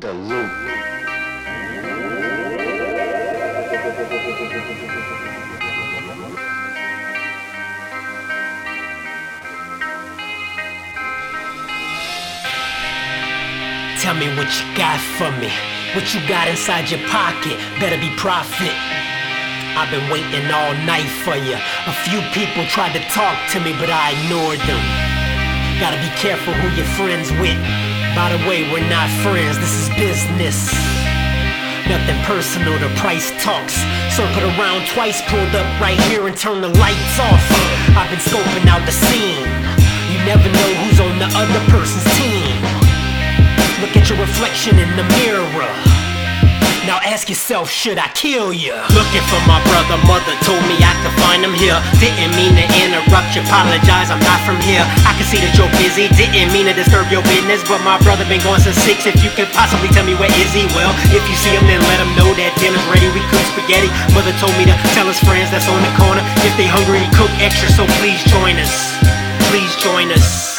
The Loop. Tell me what you got for me. What you got inside your pocket. Better be profit. I've been waiting all night for you. A few people tried to talk to me, but I ignored them. Gotta be careful who you're friends with. By the way, we're not friends, this is business. Nothing personal, the price talks. Circled around twice, pulled up right here and turned the lights off. I've been scoping out the scene. You never know who's on the other person's team. Ask yourself, should I kill you? Looking for my brother, mother told me I could find him here. Didn't mean to interrupt you, apologize, I'm not from here. I can see that you're busy, didn't mean to disturb your business. But my brother been gone since six. If you could possibly tell me where is he? Well, if you see him, then let him know that dinner's ready. We cook spaghetti. Mother told me to tell his friends that's on the corner. If they hungry, cook extra, so please join us. Please join us.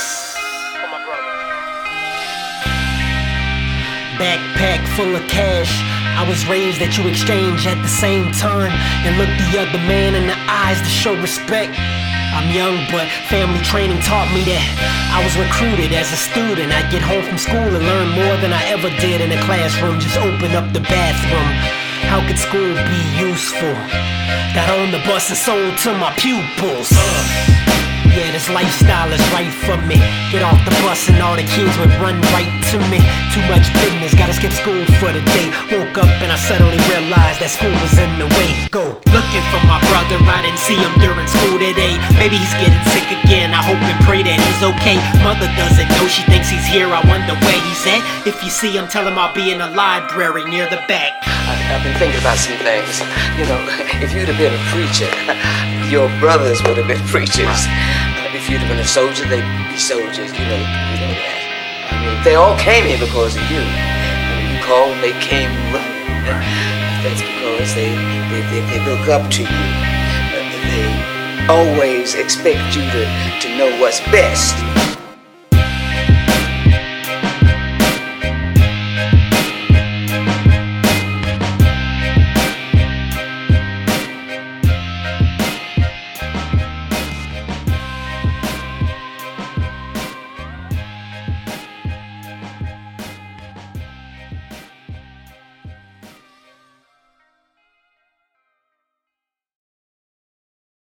Backpack full of cash. I was raised that you exchange at the same time and look the other man in the eyes to show respect. I'm young, but family training taught me that I was recruited as a student. I'd get home from school and learn more than I ever did in a classroom. Just open up the bathroom. How could school be useful? Got on the bus and sold to my pupils. Uh. Yeah, this lifestyle is right for me. Get off the bus and all the kids would run right to me. Too much business, gotta skip school for the day. Woke up and I suddenly realized that school was in the way. Go looking for my brother, I didn't see him during school today. Maybe he's getting sick again. I hope and pray that he's okay. Mother doesn't know, she thinks he's here. I wonder where he's at. If you see him, tell him I'll be in the library near the back. I've been thinking about some things. You know, if you'd have been a preacher, your brothers would have been preachers. You'd have been a soldier, they'd be soldiers. You know, you know that. I mean, they all came here because of you. I mean, you called they came. That's because they, they, they, they look up to you. They always expect you to, to know what's best.